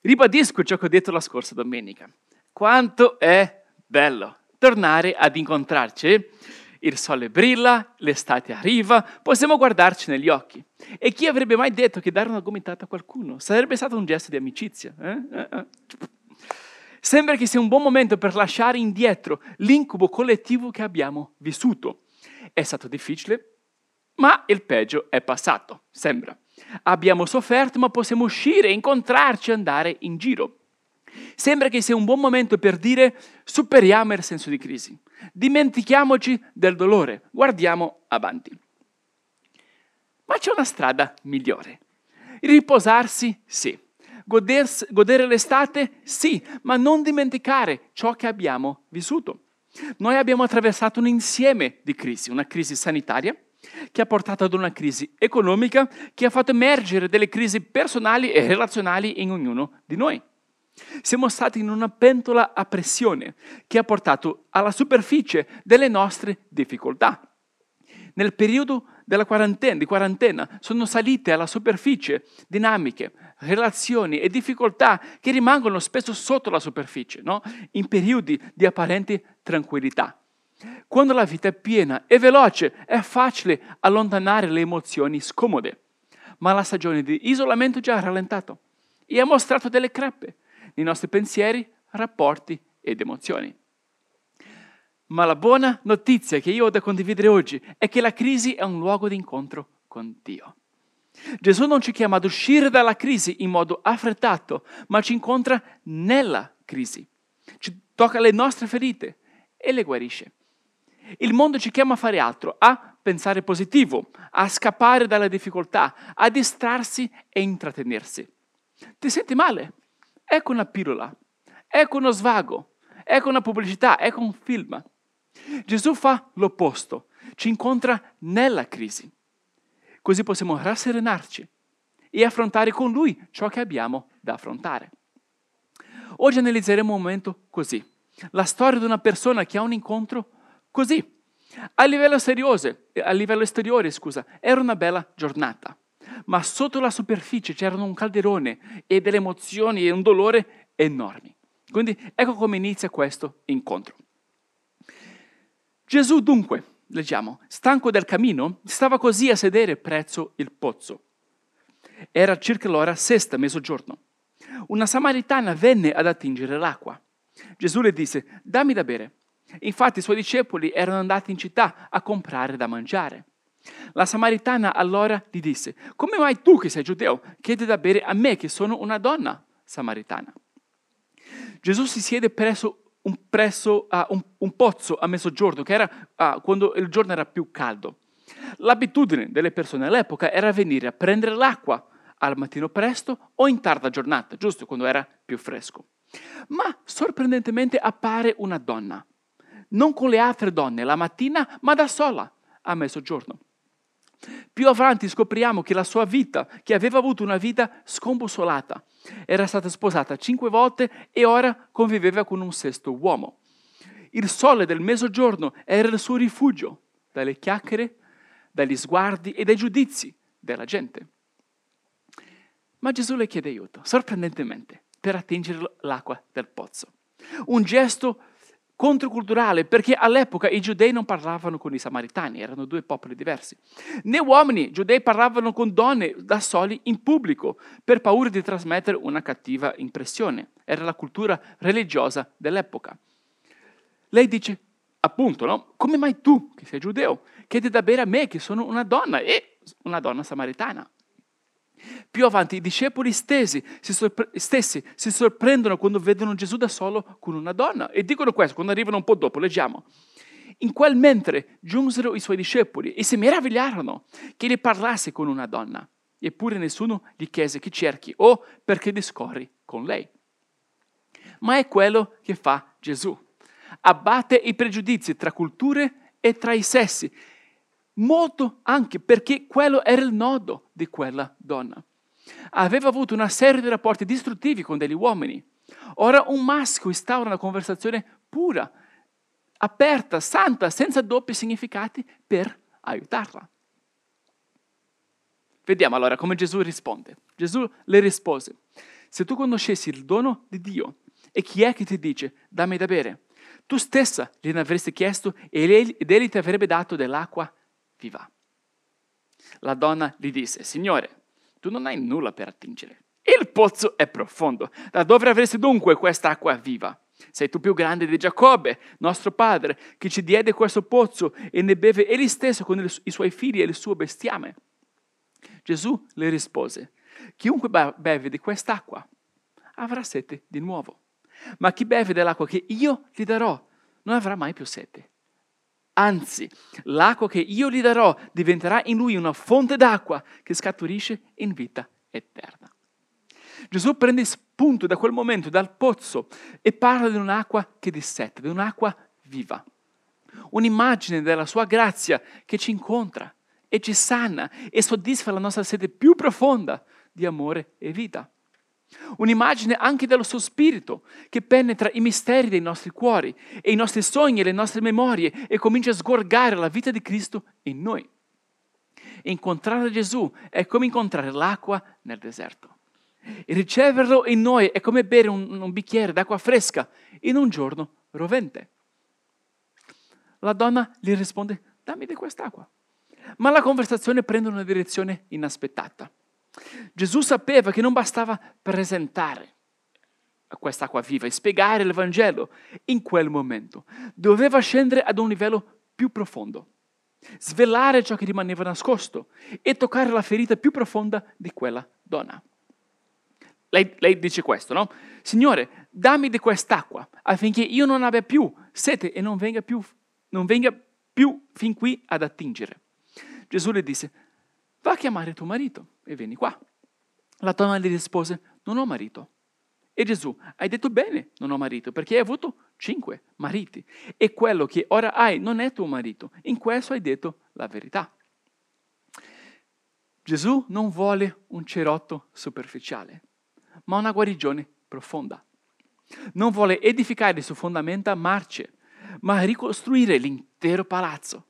Ribadisco ciò che ho detto la scorsa domenica. Quanto è bello tornare ad incontrarci. Il sole brilla, l'estate arriva, possiamo guardarci negli occhi. E chi avrebbe mai detto che dare una gomitata a qualcuno sarebbe stato un gesto di amicizia? Eh? Eh, eh. Sembra che sia un buon momento per lasciare indietro l'incubo collettivo che abbiamo vissuto. È stato difficile, ma il peggio è passato, sembra. Abbiamo sofferto, ma possiamo uscire, incontrarci andare in giro. Sembra che sia un buon momento per dire superiamo il senso di crisi, dimentichiamoci del dolore, guardiamo avanti. Ma c'è una strada migliore. Riposarsi, sì. Godersi, godere l'estate, sì, ma non dimenticare ciò che abbiamo vissuto. Noi abbiamo attraversato un insieme di crisi, una crisi sanitaria, che ha portato ad una crisi economica che ha fatto emergere delle crisi personali e relazionali in ognuno di noi. Siamo stati in una pentola a pressione che ha portato alla superficie delle nostre difficoltà. Nel periodo della quarantena, di quarantena sono salite alla superficie dinamiche, relazioni e difficoltà che rimangono spesso sotto la superficie, no? in periodi di apparente tranquillità. Quando la vita è piena e veloce è facile allontanare le emozioni scomode, ma la stagione di isolamento già ha rallentato e ha mostrato delle crepe nei nostri pensieri, rapporti ed emozioni. Ma la buona notizia che io ho da condividere oggi è che la crisi è un luogo di incontro con Dio. Gesù non ci chiama ad uscire dalla crisi in modo affrettato, ma ci incontra nella crisi. Ci tocca le nostre ferite e le guarisce. Il mondo ci chiama a fare altro, a pensare positivo, a scappare dalle difficoltà, a distrarsi e intrattenersi. Ti senti male? Ecco una pillola, ecco uno svago, ecco una pubblicità, ecco un film. Gesù fa l'opposto, ci incontra nella crisi. Così possiamo rasserenarci e affrontare con Lui ciò che abbiamo da affrontare. Oggi analizzeremo un momento così, la storia di una persona che ha un incontro così. A livello, seriose, a livello esteriore, scusa, era una bella giornata ma sotto la superficie c'erano un calderone e delle emozioni e un dolore enormi. Quindi ecco come inizia questo incontro. Gesù dunque, leggiamo, stanco del cammino, stava così a sedere presso il pozzo. Era circa l'ora sesta, mezzogiorno. Una samaritana venne ad attingere l'acqua. Gesù le disse, dammi da bere. Infatti i suoi discepoli erano andati in città a comprare da mangiare. La Samaritana allora gli disse, come mai tu che sei giudeo chiedi da bere a me che sono una donna samaritana? Gesù si siede presso un, presso, uh, un, un pozzo a mezzogiorno, che era uh, quando il giorno era più caldo. L'abitudine delle persone all'epoca era venire a prendere l'acqua al mattino presto o in tarda giornata, giusto quando era più fresco. Ma sorprendentemente appare una donna, non con le altre donne la mattina, ma da sola a mezzogiorno. Più avanti scopriamo che la sua vita, che aveva avuto una vita scombussolata, era stata sposata cinque volte e ora conviveva con un sesto uomo. Il sole del mezzogiorno era il suo rifugio dalle chiacchiere, dagli sguardi e dai giudizi della gente. Ma Gesù le chiede aiuto, sorprendentemente, per attingere l'acqua del pozzo. Un gesto controculturale perché all'epoca i giudei non parlavano con i samaritani, erano due popoli diversi. Né uomini giudei parlavano con donne da soli in pubblico per paura di trasmettere una cattiva impressione. Era la cultura religiosa dell'epoca. Lei dice, appunto, no? Come mai tu, che sei giudeo, chiedi da bere a me, che sono una donna e una donna samaritana? Più avanti i discepoli stessi si, sorpre- stessi si, sorprendono quando vedono Gesù da solo con una donna e dicono questo quando arrivano un po' dopo, leggiamo. In quel mentre giunsero i suoi discepoli e si meravigliarono che gli parlasse con una donna. Eppure nessuno gli chiese chi cerchi o perché discorri con lei. Ma è quello che fa Gesù. Abbatte i pregiudizi tra culture e tra i sessi molto anche perché quello era il nodo di quella donna. Aveva avuto una serie di rapporti distruttivi con degli uomini. Ora un maschio instaura una conversazione pura, aperta, santa, senza doppi significati per aiutarla. Vediamo allora come Gesù risponde. Gesù le rispose, Se tu conoscessi il dono di Dio e chi è che ti dice dammi da bere, tu stessa gliene avresti chiesto ed egli ti avrebbe dato dell'acqua viva. La donna gli disse, Signore, tu non hai nulla per attingere. Il pozzo è profondo. Da dove avresti dunque quest'acqua viva? Sei tu più grande di Giacobbe, nostro padre, che ci diede questo pozzo e ne beve egli stesso con i suoi figli e il suo bestiame. Gesù le rispose, chiunque beve di quest'acqua avrà sete di nuovo, ma chi beve dell'acqua che io gli darò non avrà mai più sete. Anzi, l'acqua che io gli darò diventerà in lui una fonte d'acqua che scaturisce in vita eterna. Gesù prende spunto da quel momento, dal pozzo, e parla di un'acqua che dissetta, di un'acqua viva. Un'immagine della sua grazia che ci incontra e ci sana e soddisfa la nostra sede più profonda di amore e vita. Un'immagine anche dello suo spirito che penetra i misteri dei nostri cuori e i nostri sogni e le nostre memorie e comincia a sgorgare la vita di Cristo in noi. Incontrare Gesù è come incontrare l'acqua nel deserto. E riceverlo in noi è come bere un, un bicchiere d'acqua fresca in un giorno rovente. La donna gli risponde, dammi di quest'acqua. Ma la conversazione prende una direzione inaspettata. Gesù sapeva che non bastava presentare quest'acqua viva e spiegare il Vangelo in quel momento. Doveva scendere ad un livello più profondo, svelare ciò che rimaneva nascosto e toccare la ferita più profonda di quella donna. Lei, lei dice questo, no? Signore, dammi di quest'acqua affinché io non abbia più sete e non venga più, non venga più fin qui ad attingere. Gesù le disse, va a chiamare tuo marito e vieni qua. La donna gli rispose, non ho marito. E Gesù, hai detto bene, non ho marito, perché hai avuto cinque mariti. E quello che ora hai non è tuo marito. In questo hai detto la verità. Gesù non vuole un cerotto superficiale, ma una guarigione profonda. Non vuole edificare su fondamenta marce, ma ricostruire l'intero palazzo.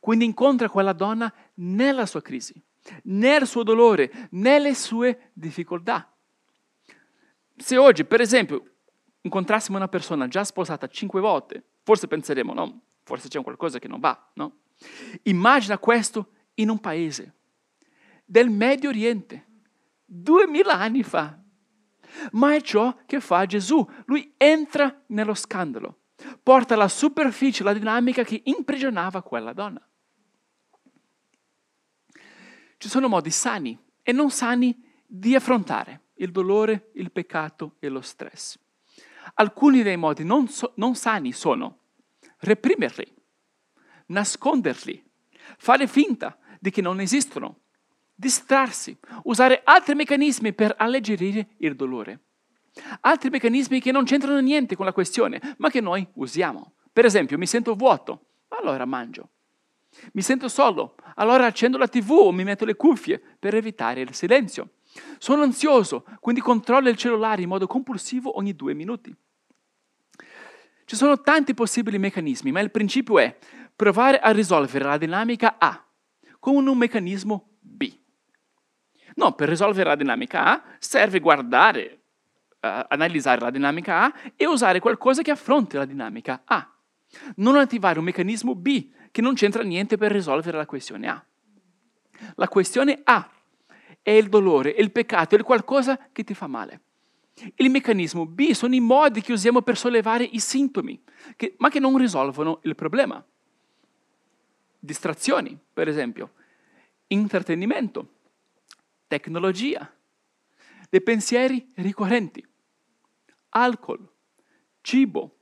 Quindi incontra quella donna nella sua crisi, nel suo dolore, nelle sue difficoltà. Se oggi, per esempio, incontrassimo una persona già sposata cinque volte, forse penseremo, no, forse c'è qualcosa che non va, no? Immagina questo in un paese del Medio Oriente, duemila anni fa. Ma è ciò che fa Gesù. Lui entra nello scandalo porta alla superficie la dinamica che imprigionava quella donna. Ci sono modi sani e non sani di affrontare il dolore, il peccato e lo stress. Alcuni dei modi non, so, non sani sono reprimerli, nasconderli, fare finta di che non esistono, distrarsi, usare altri meccanismi per alleggerire il dolore altri meccanismi che non c'entrano niente con la questione, ma che noi usiamo. Per esempio, mi sento vuoto, allora mangio. Mi sento solo, allora accendo la tv o mi metto le cuffie per evitare il silenzio. Sono ansioso, quindi controllo il cellulare in modo compulsivo ogni due minuti. Ci sono tanti possibili meccanismi, ma il principio è provare a risolvere la dinamica A con un meccanismo B. No, per risolvere la dinamica A serve guardare analizzare la dinamica A e usare qualcosa che affronti la dinamica A. Non attivare un meccanismo B che non c'entra niente per risolvere la questione A. La questione A è il dolore, è il peccato, è qualcosa che ti fa male. Il meccanismo B sono i modi che usiamo per sollevare i sintomi, che, ma che non risolvono il problema. Distrazioni, per esempio, intrattenimento, tecnologia, dei pensieri ricorrenti, alcol, cibo,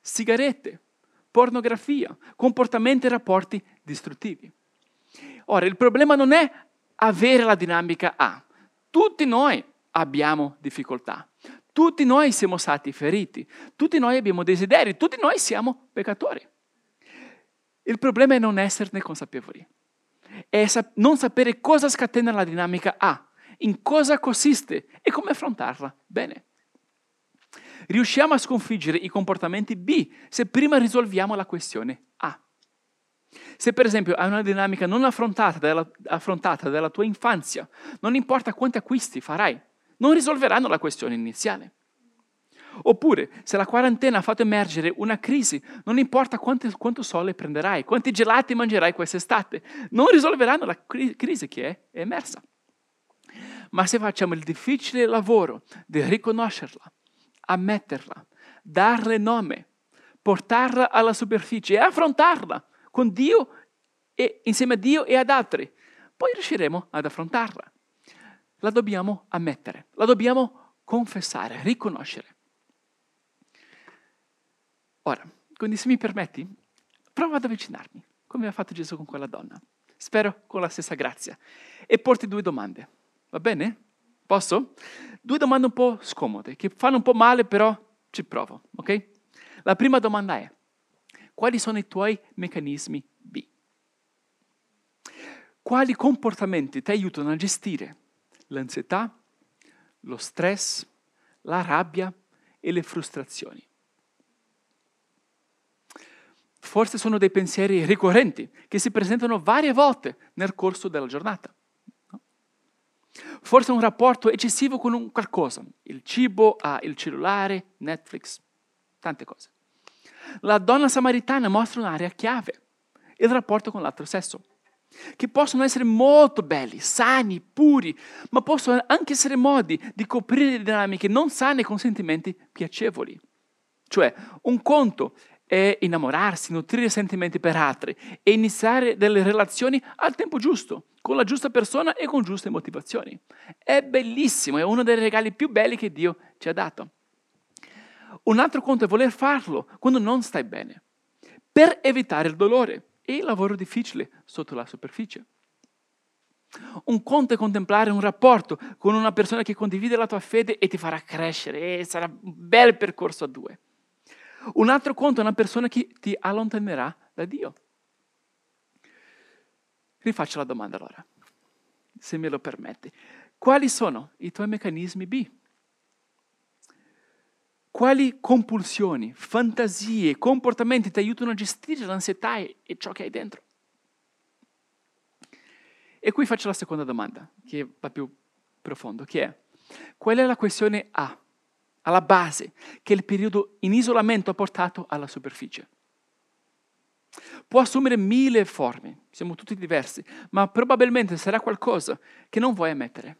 sigarette, pornografia, comportamenti e rapporti distruttivi. Ora, il problema non è avere la dinamica A. Tutti noi abbiamo difficoltà. Tutti noi siamo stati feriti. Tutti noi abbiamo desideri. Tutti noi siamo peccatori. Il problema è non esserne consapevoli. È non sapere cosa scatena la dinamica A, in cosa consiste e come affrontarla bene riusciamo a sconfiggere i comportamenti B se prima risolviamo la questione A. Se per esempio hai una dinamica non affrontata dalla, affrontata dalla tua infanzia, non importa quanti acquisti farai, non risolveranno la questione iniziale. Oppure, se la quarantena ha fatto emergere una crisi, non importa quanto, quanto sole prenderai, quanti gelati mangerai quest'estate, non risolveranno la crisi che è emersa. Ma se facciamo il difficile lavoro di riconoscerla, ammetterla, darle nome, portarla alla superficie e affrontarla con Dio e insieme a Dio e ad altri, poi riusciremo ad affrontarla. La dobbiamo ammettere, la dobbiamo confessare, riconoscere. Ora, quindi se mi permetti, prova ad avvicinarmi, come ha fatto Gesù con quella donna. Spero con la stessa grazia. E porti due domande. Va bene? Posso? Due domande un po' scomode, che fanno un po' male, però ci provo, ok? La prima domanda è, quali sono i tuoi meccanismi B? Quali comportamenti ti aiutano a gestire l'ansietà, lo stress, la rabbia e le frustrazioni? Forse sono dei pensieri ricorrenti che si presentano varie volte nel corso della giornata. Forse un rapporto eccessivo con un qualcosa, il cibo, ah, il cellulare, Netflix, tante cose. La donna samaritana mostra un'area chiave, il rapporto con l'altro sesso, che possono essere molto belli, sani, puri, ma possono anche essere modi di coprire dinamiche non sane con sentimenti piacevoli. Cioè, un conto è innamorarsi, nutrire sentimenti per altri e iniziare delle relazioni al tempo giusto, con la giusta persona e con giuste motivazioni. È bellissimo, è uno dei regali più belli che Dio ci ha dato. Un altro conto è voler farlo quando non stai bene, per evitare il dolore e il lavoro difficile sotto la superficie. Un conto è contemplare un rapporto con una persona che condivide la tua fede e ti farà crescere e sarà un bel percorso a due. Un altro conto è una persona che ti allontanerà da Dio. Rifaccio la domanda allora, se me lo permetti. Quali sono i tuoi meccanismi B? Quali compulsioni, fantasie, comportamenti ti aiutano a gestire l'ansietà e ciò che hai dentro? E qui faccio la seconda domanda, che va più profondo, che è, qual è la questione A? Alla base che il periodo in isolamento ha portato alla superficie. Può assumere mille forme, siamo tutti diversi, ma probabilmente sarà qualcosa che non vuoi ammettere,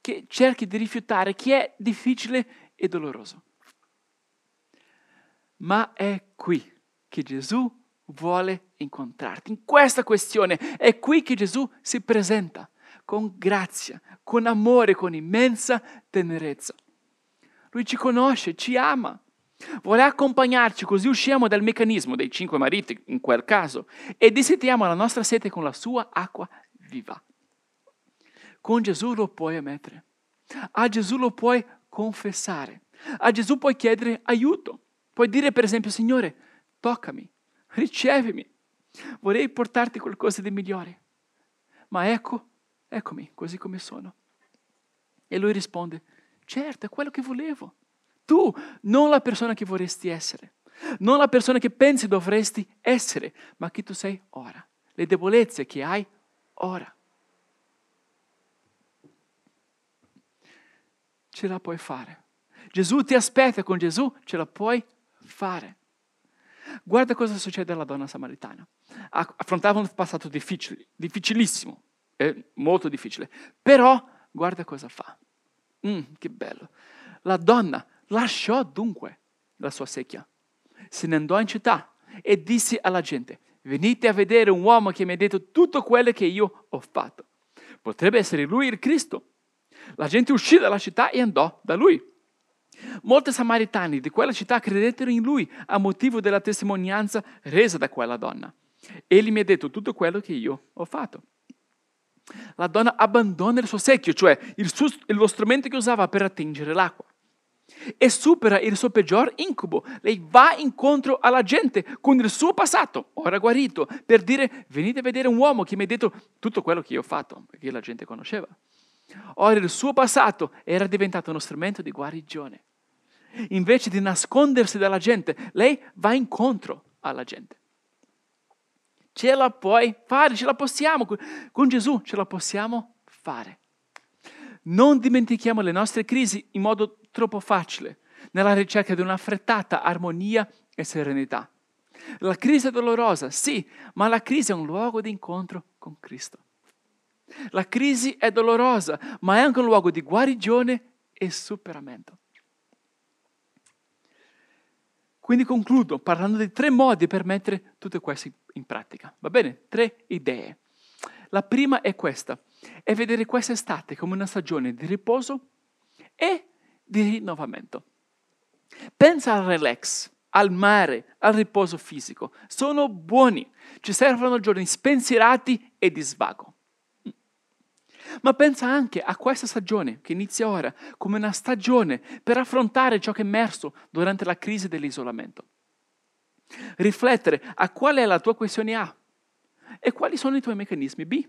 che cerchi di rifiutare, che è difficile e doloroso. Ma è qui che Gesù vuole incontrarti. In questa questione è qui che Gesù si presenta con grazia, con amore, con immensa tenerezza. Lui ci conosce, ci ama. Vuole accompagnarci così usciamo dal meccanismo dei cinque mariti, in quel caso, e disetiamo la nostra sete con la sua acqua viva. Con Gesù lo puoi ammettere. A Gesù lo puoi confessare. A Gesù puoi chiedere aiuto. Puoi dire per esempio, Signore, toccami, ricevimi. Vorrei portarti qualcosa di migliore. Ma ecco, eccomi così come sono. E lui risponde, Certo, è quello che volevo. Tu, non la persona che vorresti essere, non la persona che pensi dovresti essere, ma chi tu sei ora, le debolezze che hai ora. Ce la puoi fare. Gesù ti aspetta, con Gesù ce la puoi fare. Guarda cosa succede alla donna samaritana. Affrontava un passato difficile, difficilissimo, molto difficile, però guarda cosa fa. Mm, che bello. La donna lasciò dunque la sua secchia, se ne andò in città e disse alla gente, venite a vedere un uomo che mi ha detto tutto quello che io ho fatto. Potrebbe essere lui il Cristo. La gente uscì dalla città e andò da lui. Molti samaritani di quella città credettero in lui a motivo della testimonianza resa da quella donna. Egli mi ha detto tutto quello che io ho fatto. La donna abbandona il suo secchio, cioè il suo, lo strumento che usava per attingere l'acqua, e supera il suo peggior incubo. Lei va incontro alla gente con il suo passato, ora guarito, per dire venite a vedere un uomo che mi ha detto tutto quello che io ho fatto, perché la gente conosceva. Ora il suo passato era diventato uno strumento di guarigione. Invece di nascondersi dalla gente, lei va incontro alla gente. Ce la puoi fare, ce la possiamo, con Gesù ce la possiamo fare. Non dimentichiamo le nostre crisi in modo troppo facile, nella ricerca di una affrettata armonia e serenità. La crisi è dolorosa, sì, ma la crisi è un luogo di incontro con Cristo. La crisi è dolorosa, ma è anche un luogo di guarigione e superamento. Quindi concludo parlando di tre modi per mettere tutte queste in pratica. Va bene? Tre idee. La prima è questa, è vedere quest'estate come una stagione di riposo e di rinnovamento. Pensa al relax, al mare, al riposo fisico. Sono buoni, ci servono giorni spensierati e di svago. Ma pensa anche a questa stagione che inizia ora come una stagione per affrontare ciò che è emerso durante la crisi dell'isolamento. Riflettere a qual è la tua questione A e quali sono i tuoi meccanismi B.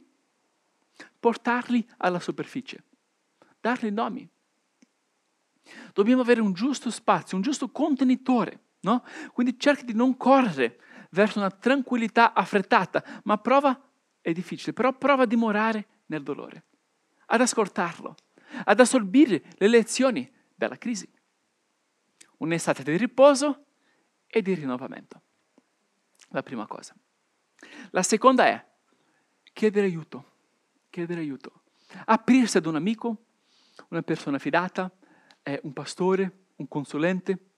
Portarli alla superficie, darli nomi. Dobbiamo avere un giusto spazio, un giusto contenitore, no? Quindi cerca di non correre verso una tranquillità affrettata, ma prova, è difficile, però prova a dimorare nel dolore, ad ascoltarlo, ad assorbire le lezioni della crisi. Un'estate di riposo e di rinnovamento. La prima cosa. La seconda è chiedere aiuto, chiedere aiuto. Aprirsi ad un amico, una persona fidata, eh, un pastore, un consulente.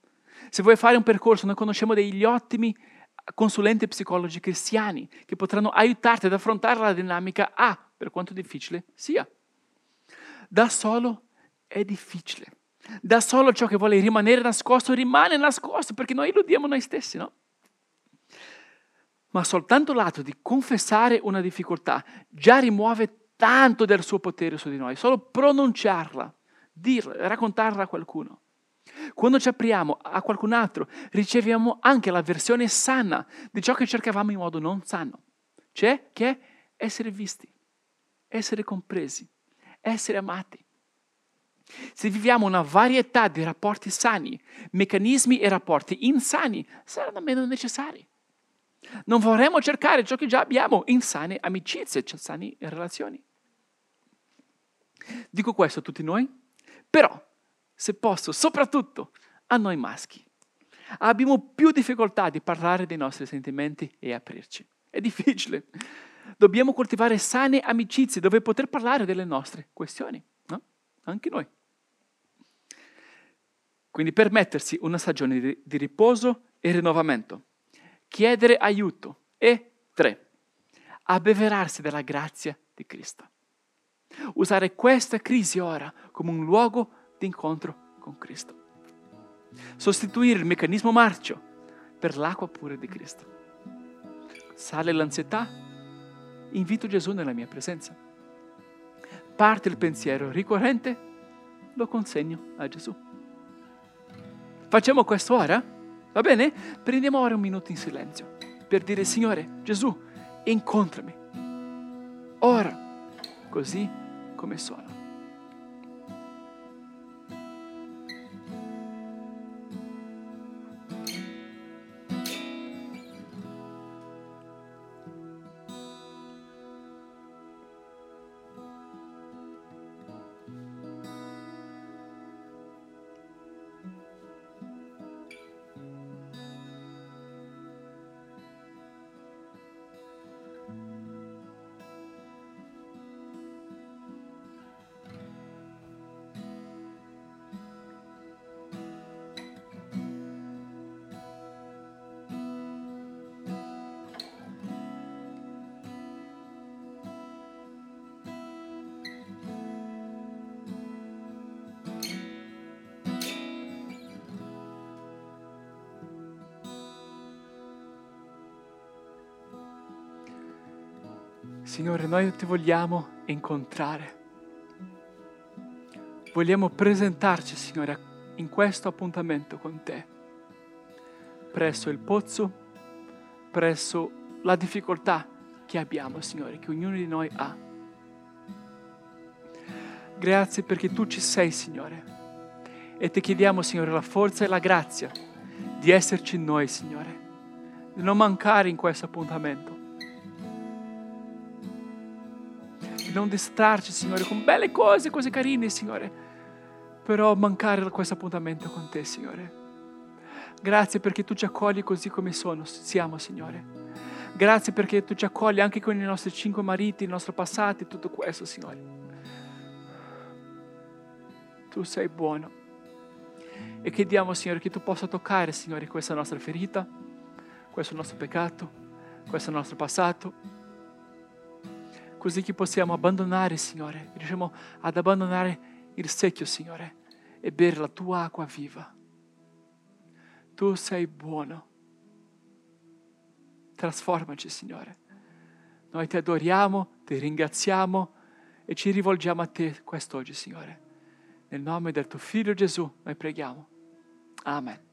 Se vuoi fare un percorso, noi conosciamo degli ottimi consulenti psicologi cristiani che potranno aiutarti ad affrontare la dinamica A, per quanto difficile sia. Da solo è difficile. Da solo ciò che vuole rimanere nascosto rimane nascosto perché noi illudiamo noi stessi, no? Ma soltanto l'atto di confessare una difficoltà già rimuove tanto del suo potere su di noi, solo pronunciarla, dirla, raccontarla a qualcuno. Quando ci apriamo a qualcun altro, riceviamo anche la versione sana di ciò che cercavamo in modo non sano, cioè che è essere visti, essere compresi, essere amati. Se viviamo una varietà di rapporti sani, meccanismi e rapporti insani saranno meno necessari. Non vorremmo cercare ciò che già abbiamo, insane amicizie, cioè sane relazioni. Dico questo a tutti noi, però, se posso, soprattutto a noi maschi, abbiamo più difficoltà di parlare dei nostri sentimenti e aprirci. È difficile. Dobbiamo coltivare sane amicizie dove poter parlare delle nostre questioni? Anche noi. Quindi permettersi una stagione di, riposo e rinnovamento chiedere aiuto e tre, abbeverarsi della grazia di Cristo. Usare questa crisi ora come un luogo di incontro con Cristo. Sostituire il meccanismo marcio per l'acqua pura di Cristo. Sale l'ansietà? Invito Gesù nella mia presenza. Parte il pensiero ricorrente? Lo consegno a Gesù. Facciamo questo ora? Va bene? Prendiamo ora un minuto in silenzio per dire Signore Gesù, incontrami. Ora, così come sono. Signore, noi ti vogliamo incontrare. Vogliamo presentarci, Signore, in questo appuntamento con te, presso il pozzo, presso la difficoltà che abbiamo, Signore, che ognuno di noi ha. Grazie perché tu ci sei, Signore. E ti chiediamo, Signore, la forza e la grazia di esserci noi, Signore, di non mancare in questo appuntamento non distrarci, Signore, con belle cose, cose carine, Signore, però mancare questo appuntamento con te, Signore. Grazie perché tu ci accogli così come sono, siamo, Signore. Grazie perché tu ci accogli anche con i nostri cinque mariti, il nostro passato e tutto questo, Signore. Tu sei buono. E chiediamo, Signore, che tu possa toccare, Signore, questa nostra ferita, questo nostro peccato, questo nostro passato, così che possiamo abbandonare, Signore, riusciamo ad abbandonare il secchio, Signore, e bere la tua acqua viva. Tu sei buono. Trasformaci, Signore. Noi ti adoriamo, ti ringraziamo e ci rivolgiamo a te quest'oggi, Signore. Nel nome del tuo Figlio Gesù noi preghiamo. Amen.